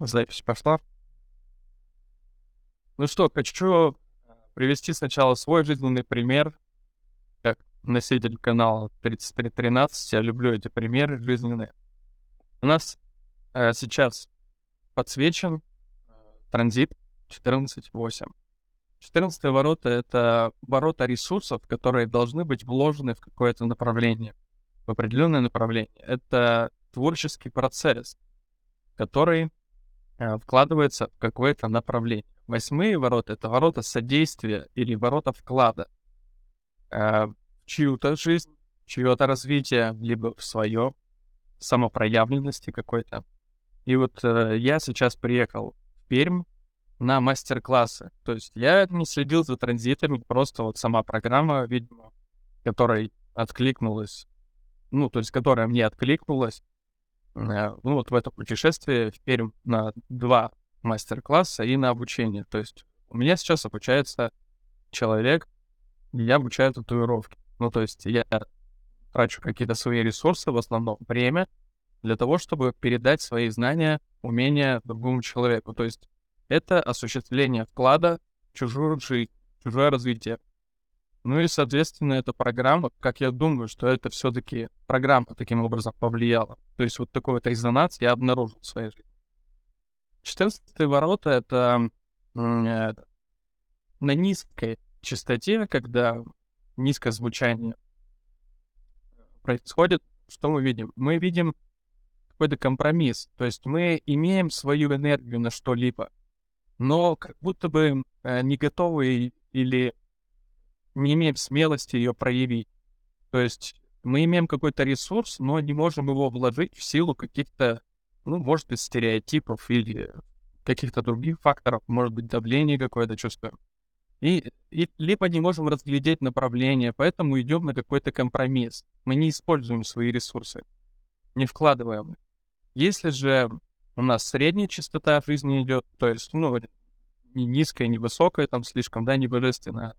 Запись пошла. Ну что, хочу привести сначала свой жизненный пример. Как носитель канала 3313, я люблю эти примеры жизненные. У нас э, сейчас подсвечен э, транзит 14.8. 14 ворота — это ворота ресурсов, которые должны быть вложены в какое-то направление, в определенное направление. Это творческий процесс, который э, вкладывается в какое-то направление. Восьмые ворота — это ворота содействия или ворота вклада э, в чью-то жизнь, чье-то развитие, либо в свое самопроявленности какой-то. И вот э, я сейчас приехал в Пермь на мастер-классы. То есть я не следил за транзитами, просто вот сама программа, видимо, которой откликнулась, ну, то есть которая мне откликнулась, Э, ну, вот в это путешествие в Пермь на два мастер-класса и на обучение. То есть у меня сейчас обучается человек, я обучаю татуировки. Ну, то есть я трачу какие-то свои ресурсы, в основном время, для того, чтобы передать свои знания, умения другому человеку. То есть это осуществление вклада в чужую жизнь, чужое развитие. Ну и, соответственно, эта программа, как я думаю, что это все-таки программа таким образом повлияла. То есть вот такой вот резонанс я обнаружил в своей жизни. 14 ворота — это э, на низкой частоте, когда низкое звучание происходит, что мы видим? Мы видим какой-то компромисс. То есть мы имеем свою энергию на что-либо, но как будто бы э, не готовы или не имеем смелости ее проявить. То есть мы имеем какой-то ресурс, но не можем его вложить в силу каких-то, ну, может быть, стереотипов или каких-то других факторов, может быть, давление какое-то чувствуем. И, и либо не можем разглядеть направление, поэтому идем на какой-то компромисс. Мы не используем свои ресурсы, не вкладываем. Если же у нас средняя частота жизни идет, то есть, ну, не низкая, не высокая, там слишком, да, не божественная,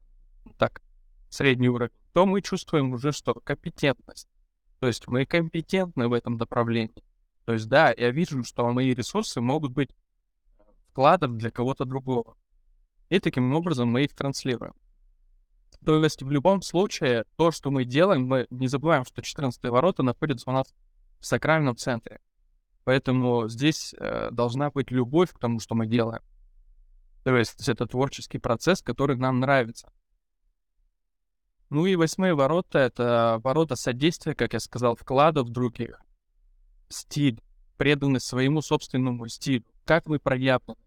так, средний уровень, то мы чувствуем уже что? Компетентность. То есть мы компетентны в этом направлении. То есть да, я вижу, что мои ресурсы могут быть вкладом для кого-то другого. И таким образом мы их транслируем. То есть в любом случае то, что мы делаем, мы не забываем, что 14 ворота находятся у нас в сакральном центре. Поэтому здесь э, должна быть любовь к тому, что мы делаем. То есть это творческий процесс, который нам нравится. Ну и восьмые ворота — это ворота содействия, как я сказал, вклада в других. Стиль, преданность своему собственному стилю. Как мы проявлены?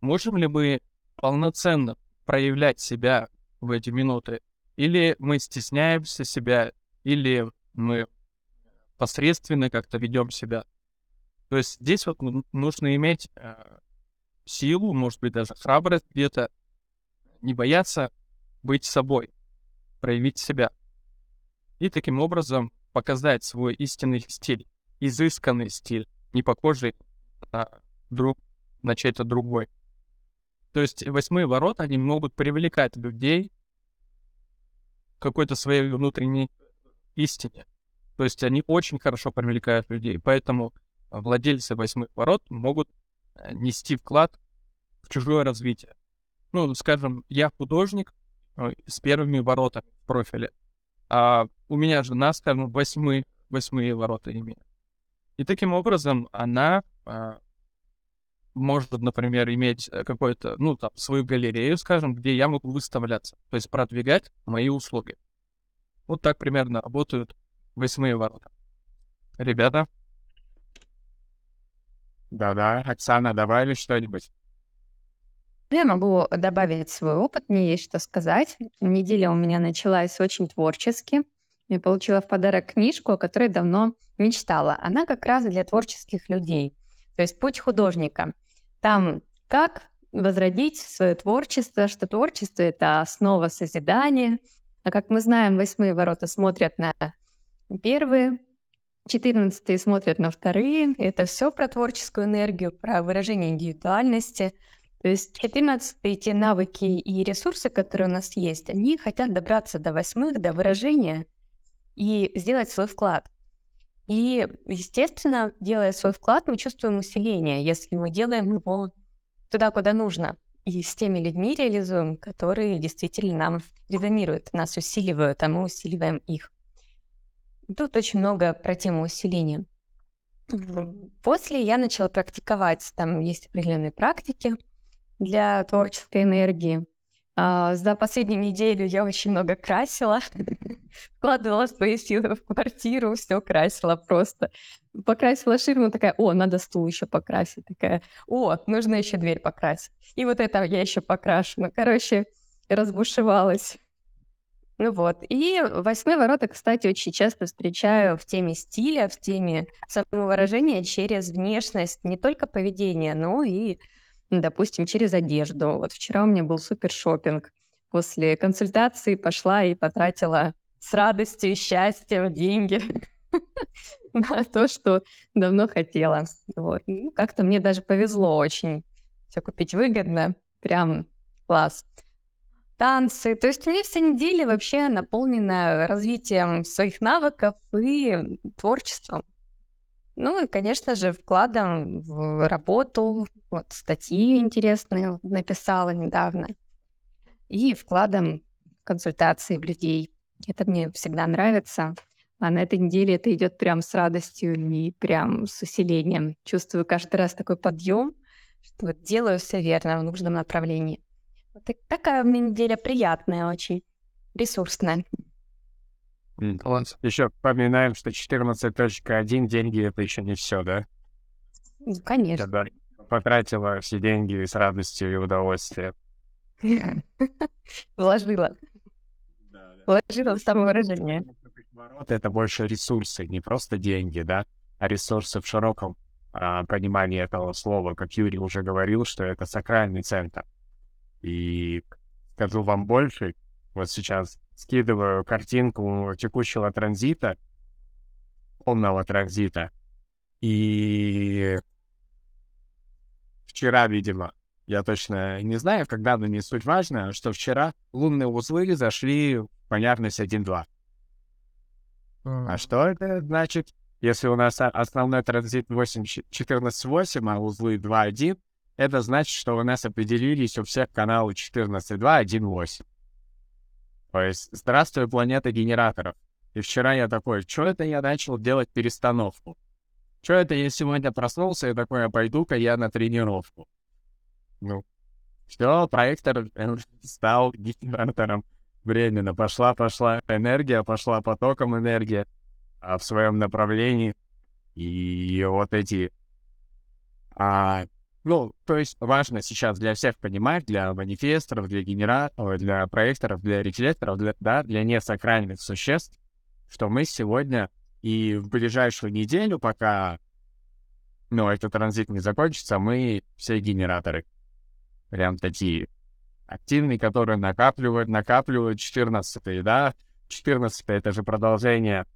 Можем ли мы полноценно проявлять себя в эти минуты? Или мы стесняемся себя, или мы посредственно как-то ведем себя? То есть здесь вот нужно иметь э, силу, может быть, даже храбрость где-то, не бояться быть собой проявить себя. И таким образом показать свой истинный стиль, изысканный стиль, не похожий на, друг, на чей-то другой. То есть восьмые ворота, они могут привлекать людей к какой-то своей внутренней истине. То есть они очень хорошо привлекают людей. Поэтому владельцы восьмых ворот могут э, нести вклад в чужое развитие. Ну, скажем, я художник, с первыми воротами в профиле. А у меня жена, скажем, восьмые, восьмые ворота имеет. И таким образом она а, может, например, иметь э, какую-то, ну, там, свою галерею, скажем, где я могу выставляться, то есть продвигать мои услуги. Вот так примерно работают восьмые ворота. Ребята? Да-да, Оксана, добавили что-нибудь? Я могу добавить свой опыт, мне есть что сказать. Неделя у меня началась очень творчески. Я получила в подарок книжку, о которой давно мечтала. Она как раз для творческих людей. То есть «Путь художника». Там как возродить свое творчество, что творчество — это основа созидания. А как мы знаем, восьмые ворота смотрят на первые, четырнадцатые смотрят на вторые. Это все про творческую энергию, про выражение индивидуальности — то есть 14 те навыки и ресурсы, которые у нас есть, они хотят добраться до восьмых, до выражения и сделать свой вклад. И, естественно, делая свой вклад, мы чувствуем усиление, если мы делаем его туда, куда нужно. И с теми людьми реализуем, которые действительно нам резонируют, нас усиливают, а мы усиливаем их. Тут очень много про тему усиления. После я начала практиковать, там есть определенные практики для творческой энергии. А, за последнюю неделю я очень много красила, вкладывала свои силы в квартиру, все красила просто. Покрасила ширму, такая, о, надо стул еще покрасить, такая, о, нужно еще дверь покрасить. И вот это я еще покрашу. Ну, короче, разбушевалась. Ну вот. И восьмые ворота, кстати, очень часто встречаю в теме стиля, в теме самовыражения через внешность, не только поведение, но и допустим, через одежду. Вот вчера у меня был супер шопинг. После консультации пошла и потратила с радостью и счастьем деньги на то, что давно хотела. Вот. Ну, как-то мне даже повезло очень все купить выгодно. Прям класс. Танцы. То есть у меня вся неделя вообще наполнена развитием своих навыков и творчеством. Ну и, конечно же, вкладом в работу, вот статьи интересные написала недавно, и вкладом консультации в людей. Это мне всегда нравится. А на этой неделе это идет прям с радостью и прям с усилением. Чувствую каждый раз такой подъем, что вот делаю все верно в нужном направлении. Вот такая у меня неделя приятная очень, ресурсная. Еще поминаем, что 14.1 деньги это еще не все, да? Ну, конечно. Когда потратила все деньги с радостью и удовольствием. Вложила. Вложила в самовыражение. Это больше ресурсы, не просто деньги, да, а ресурсы в широком а, понимании этого слова. Как Юрий уже говорил, что это сакральный центр. И скажу вам больше, вот сейчас скидываю картинку текущего транзита, полного транзита. И вчера, видимо, я точно не знаю, когда, но не суть важно, что вчера лунные узлы зашли в полярность 1-2. А что это значит? Если у нас основной транзит 8-14-8, а узлы 2-1, это значит, что у нас определились у всех каналы 14-2, 1-8. То есть, здравствуй, планета генераторов. И вчера я такой, что это я начал делать перестановку? Что это я сегодня проснулся и такой, а пойду-ка я на тренировку? Ну, все, проектор стал генератором временно. Пошла-пошла энергия, пошла потоком энергия а, в своем направлении. И вот эти а, ну, то есть важно сейчас для всех понимать, для манифесторов, для генераторов, для проекторов, для рефлекторов, для, да, для несакральных существ, что мы сегодня и в ближайшую неделю, пока ну, этот транзит не закончится, мы все генераторы. Прям такие активные, которые накапливают, накапливают 14 да? 14 это же продолжение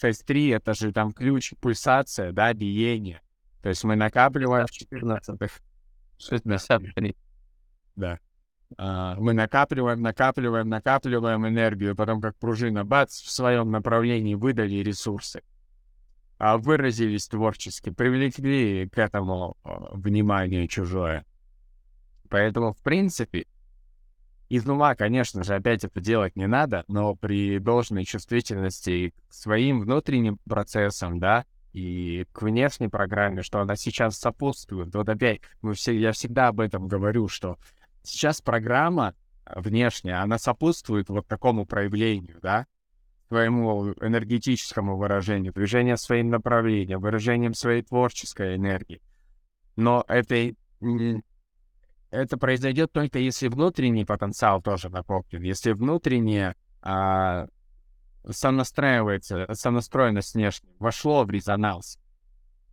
6.3, это же там ключ, пульсация, да, биение. То есть мы накапливаем в 14-х. 63. Да. А, мы накапливаем, накапливаем, накапливаем энергию, потом как пружина, бац, в своем направлении выдали ресурсы. А выразились творчески, привлекли к этому а, внимание чужое. Поэтому, в принципе, из ума, конечно же, опять это делать не надо, но при должной чувствительности к своим внутренним процессам, да, и к внешней программе, что она сейчас сопутствует. Вот опять, мы все, я всегда об этом говорю, что сейчас программа внешняя, она сопутствует вот такому проявлению, да, своему энергетическому выражению, движению своим направлением, выражением своей творческой энергии. Но это, это произойдет только если внутренний потенциал тоже накоплен, если внутреннее а, сонастраивается, сонастроенность внешне, вошло в резонанс.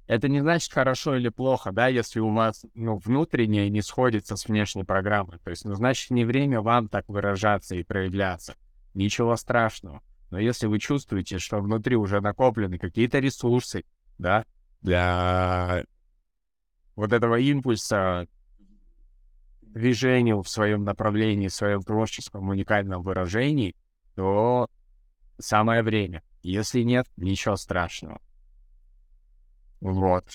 Это не значит хорошо или плохо, да, если у вас, ну, внутреннее не сходится с внешней программой. То есть, ну, значит, не время вам так выражаться и проявляться. Ничего страшного. Но если вы чувствуете, что внутри уже накоплены какие-то ресурсы, да, для вот этого импульса движению в своем направлении, в своем творческом уникальном выражении, то самое время. Если нет, ничего страшного. Вот.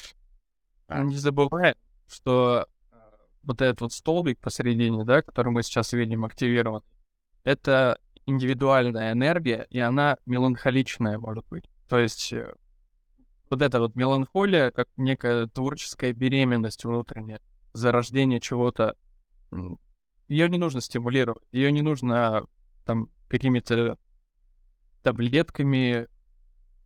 Не забывай, что э, вот этот вот столбик посередине, да, который мы сейчас видим активирован, это индивидуальная энергия, и она меланхоличная, может быть. То есть э, вот эта вот меланхолия, как некая творческая беременность внутренняя, зарождение чего-то, ее не нужно стимулировать, ее не нужно там какими-то таблетками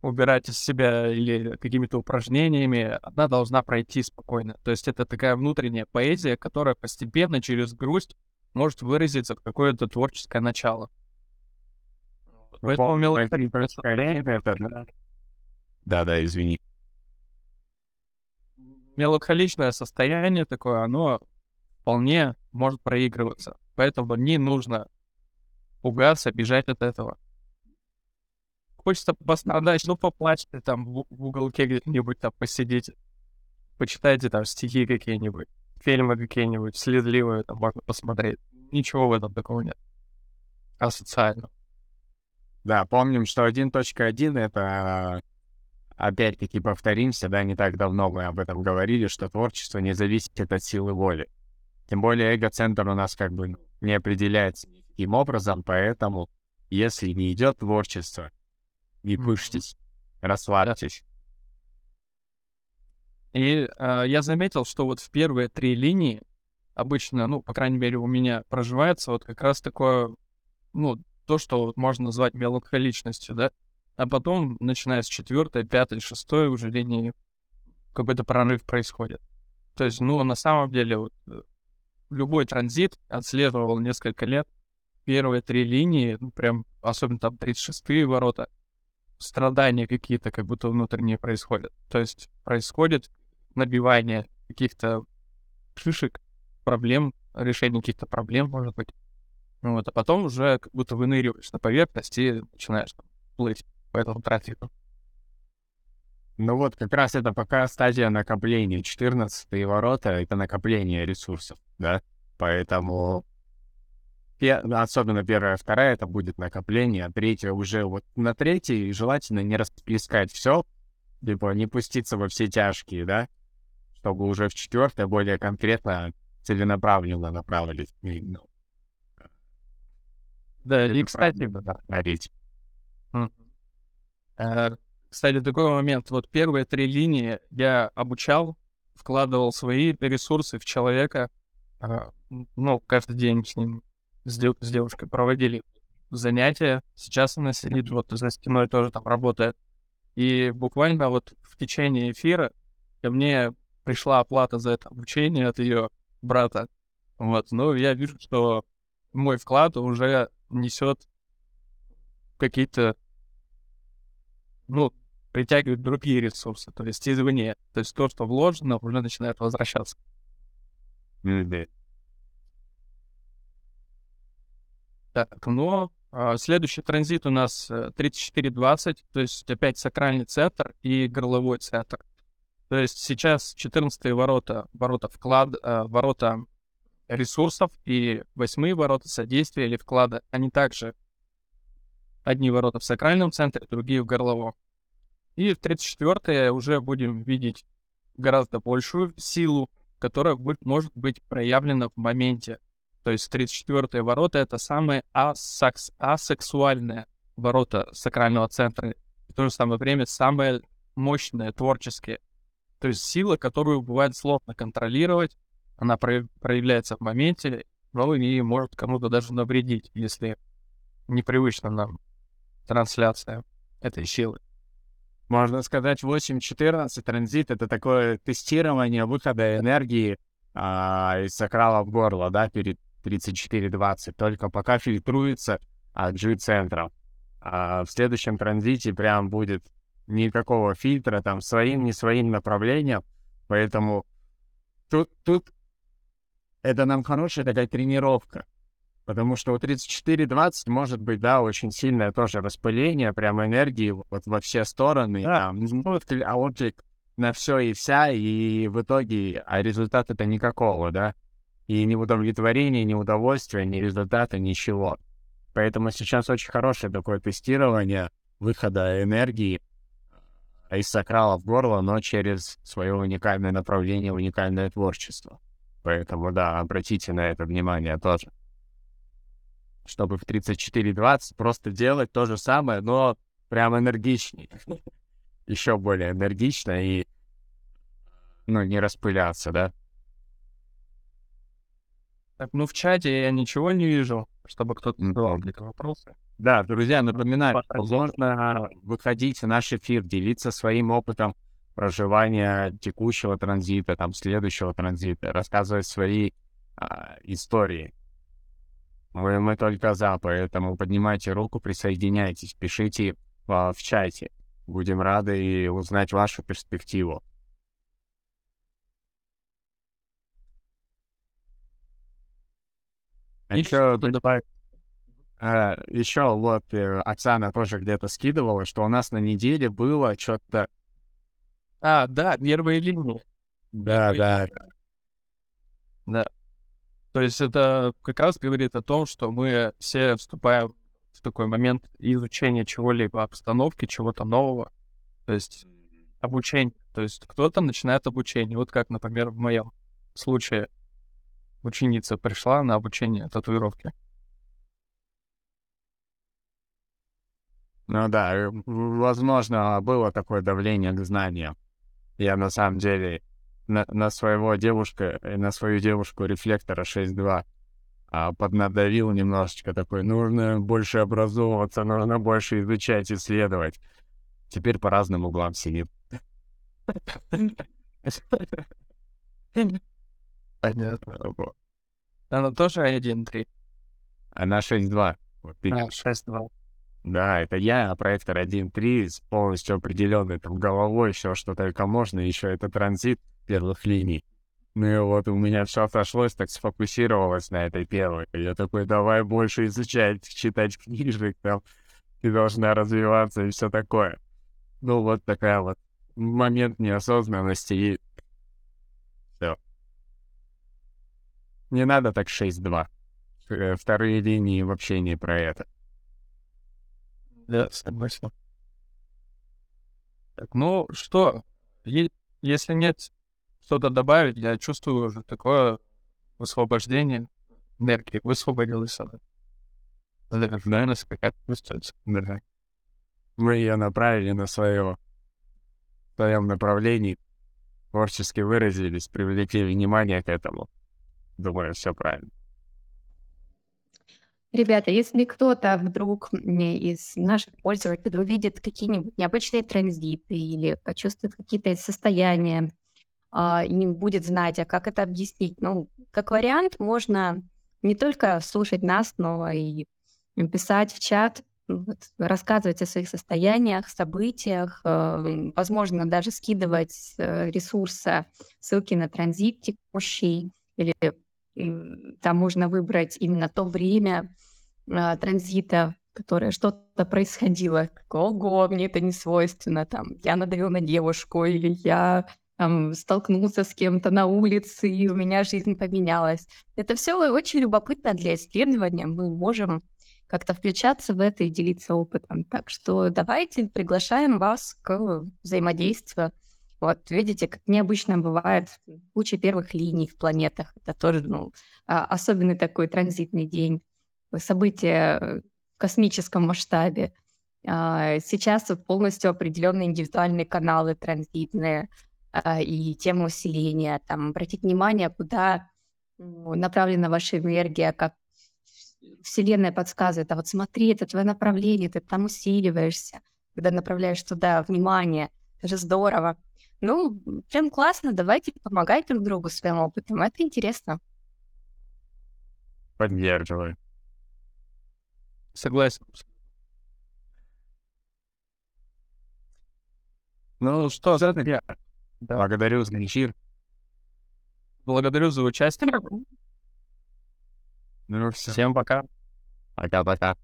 убирать из себя или какими-то упражнениями, она должна пройти спокойно. То есть это такая внутренняя поэзия, которая постепенно через грусть может выразиться в какое-то творческое начало. Поэтому меланхолия... Да-да, извини. Меланхоличное состояние такое, оно вполне может проигрываться. Поэтому не нужно пугаться, бежать от этого. Хочется пострадать, ну поплачьте там в, уголке где-нибудь там посидите. Почитайте там стихи какие-нибудь, фильмы какие-нибудь, следливые там можно посмотреть. Ничего в этом такого нет. А социально. Да, помним, что 1.1 это опять-таки повторимся, да, не так давно мы об этом говорили, что творчество не зависит от силы воли. Тем более эго-центр у нас как бы не определяется никаким образом, поэтому если не идет творчество, не пышьтесь, расслабьтесь. И э, я заметил, что вот в первые три линии обычно, ну, по крайней мере, у меня проживается вот как раз такое, ну, то, что вот можно назвать меланхоличностью, да, а потом, начиная с четвертой, пятой, шестой уже линии, какой-то прорыв происходит. То есть, ну, на самом деле, вот, э, любой транзит отслеживал несколько лет. Первые три линии, ну, прям, особенно там 36-е ворота, страдания какие-то как будто внутренние происходят. То есть происходит набивание каких-то шишек, проблем, решение каких-то проблем, может быть. Вот, а потом уже как будто выныриваешь на поверхность и начинаешь там, плыть по этому трафику. Ну вот как раз это пока стадия накопления. 14 ворота — это накопление ресурсов, да? Поэтому особенно первая, вторая, это будет накопление, а третья уже вот на третьей желательно не расплескать все, типа не пуститься во все тяжкие, да, чтобы уже в четвертой более конкретно целенаправленно направились. Ну, да, и, кстати, говорить. Э, кстати, такой момент. Вот первые три линии я обучал, вкладывал свои ресурсы в человека, э, ну, каждый день с ним с, дев- с девушкой проводили занятия. Сейчас она сидит вот за стеной, тоже там работает. И буквально вот в течение эфира ко мне пришла оплата за это обучение от ее брата. Вот, ну, я вижу, что мой вклад уже несет какие-то, ну, притягивает другие ресурсы, то есть извне. То есть то, что вложено, уже начинает возвращаться. Mm-hmm. Так, но а, следующий транзит у нас 3420, э, то есть опять сакральный центр и горловой центр. То есть сейчас 14 ворота, ворота вклад, а, ворота ресурсов и восьмые ворота содействия или вклада, они также одни ворота в сакральном центре, другие в горловом. И в 34 уже будем видеть гораздо большую силу, которая будет, может быть проявлена в моменте. То есть 34-е ворота — это самые асекс, асексуальные ворота сакрального центра. И в то же самое время самые мощные, творческие. То есть сила, которую бывает сложно контролировать, она проявляется в моменте, но и может кому-то даже навредить, если непривычна нам трансляция этой силы. Можно сказать, 8.14 транзит — это такое тестирование выхода энергии а, из сакрала в горло, да, перед 3420, только пока фильтруется от G-центра. А в следующем транзите прям будет никакого фильтра, там, своим, не своим направлением, поэтому тут, тут это нам хорошая такая тренировка, потому что у 34-20 может быть, да, очень сильное тоже распыление, прям энергии вот во все стороны, да. там, а отклик на все и вся, и в итоге, а результата-то никакого, да, и ни удовлетворения, ни удовольствия, ни результата, ничего. Поэтому сейчас очень хорошее такое тестирование выхода энергии из сакрала в горло, но через свое уникальное направление, уникальное творчество. Поэтому, да, обратите на это внимание тоже. Чтобы в 34.20 просто делать то же самое, но прям энергичнее. Еще более энергично и, ну, не распыляться, да? Так, ну в чате я ничего не вижу, чтобы кто-то задавал какие-то вопросы. Да, друзья, напоминаю, можно выходить в наш эфир, делиться своим опытом проживания текущего транзита, там, следующего транзита, рассказывать свои а, истории. Мы, мы только за, поэтому поднимайте руку, присоединяйтесь, пишите а, в чате. Будем рады узнать вашу перспективу. Еще добавить а, еще вот э, Оксана тоже где-то скидывала, что у нас на неделе было что-то... А, да, нервные линии. Да, да. Да. То есть это как раз говорит о том, что мы все вступаем в такой момент изучения чего-либо, обстановки, чего-то нового. То есть обучение. То есть кто-то начинает обучение. Вот как, например, в моем случае ученица пришла на обучение татуировки. Ну да, э, возможно, было такое давление к знаниям. Я на самом деле на, на своего девушка, э, на свою девушку рефлектора 6.2 а, поднадавил немножечко такой, нужно больше образовываться, нужно больше изучать, исследовать. Теперь по разным углам сидит. Понятно. Она тоже 1.3? Она 6.2. Вот, а, 6.2. Да, это я, проектор 1.3, с полностью определенной там головой, все, что только можно, еще это транзит первых линий. Ну и вот у меня все сошлось, так сфокусировалось на этой первой. Я такой, давай больше изучать, читать книжек, там, ты должна развиваться и все такое. Ну вот такая вот момент неосознанности и все. Не надо так 6-2. Э, вторые линии вообще не про это. Да, согласен. Так, ну что, если нет что-то добавить, я чувствую уже такое высвобождение энергии, высвободилась она. Наверное, какая-то чувствуется. Да. Мы ее направили на свое, в своем направлении, творчески выразились, привлекли внимание к этому. Думаю, все правильно. Ребята, если кто-то вдруг из наших пользователей увидит какие-нибудь необычные транзиты или почувствует какие-то состояния, а, и не будет знать, а как это объяснить, ну, как вариант, можно не только слушать нас, но и писать в чат, вот, рассказывать о своих состояниях, событиях, э, возможно, даже скидывать с э, ресурса ссылки на транзит текущий или там можно выбрать именно то время а, транзита, которое что-то происходило. Ого, мне это не свойственно. Там, я надавил на девушку, или я там, столкнулся с кем-то на улице, и у меня жизнь поменялась. Это все очень любопытно для исследования. Мы можем как-то включаться в это и делиться опытом. Так что давайте приглашаем вас к взаимодействию. Вот, видите, как необычно бывает куча первых линий в планетах. Это тоже, ну, а, особенный такой транзитный день. Событие в космическом масштабе. А, сейчас полностью определенные индивидуальные каналы транзитные а, и тема усиления. Там обратить внимание, куда направлена ваша энергия, как Вселенная подсказывает, а вот смотри, это твое направление, ты там усиливаешься, когда направляешь туда внимание, это же здорово. Ну, прям классно, давайте помогать друг другу своим опытом, это интересно. Поддерживаю. Согласен. Ну что, я да. благодарю за эфир. Благодарю за участие. Ну, все. Всем пока. Пока-пока.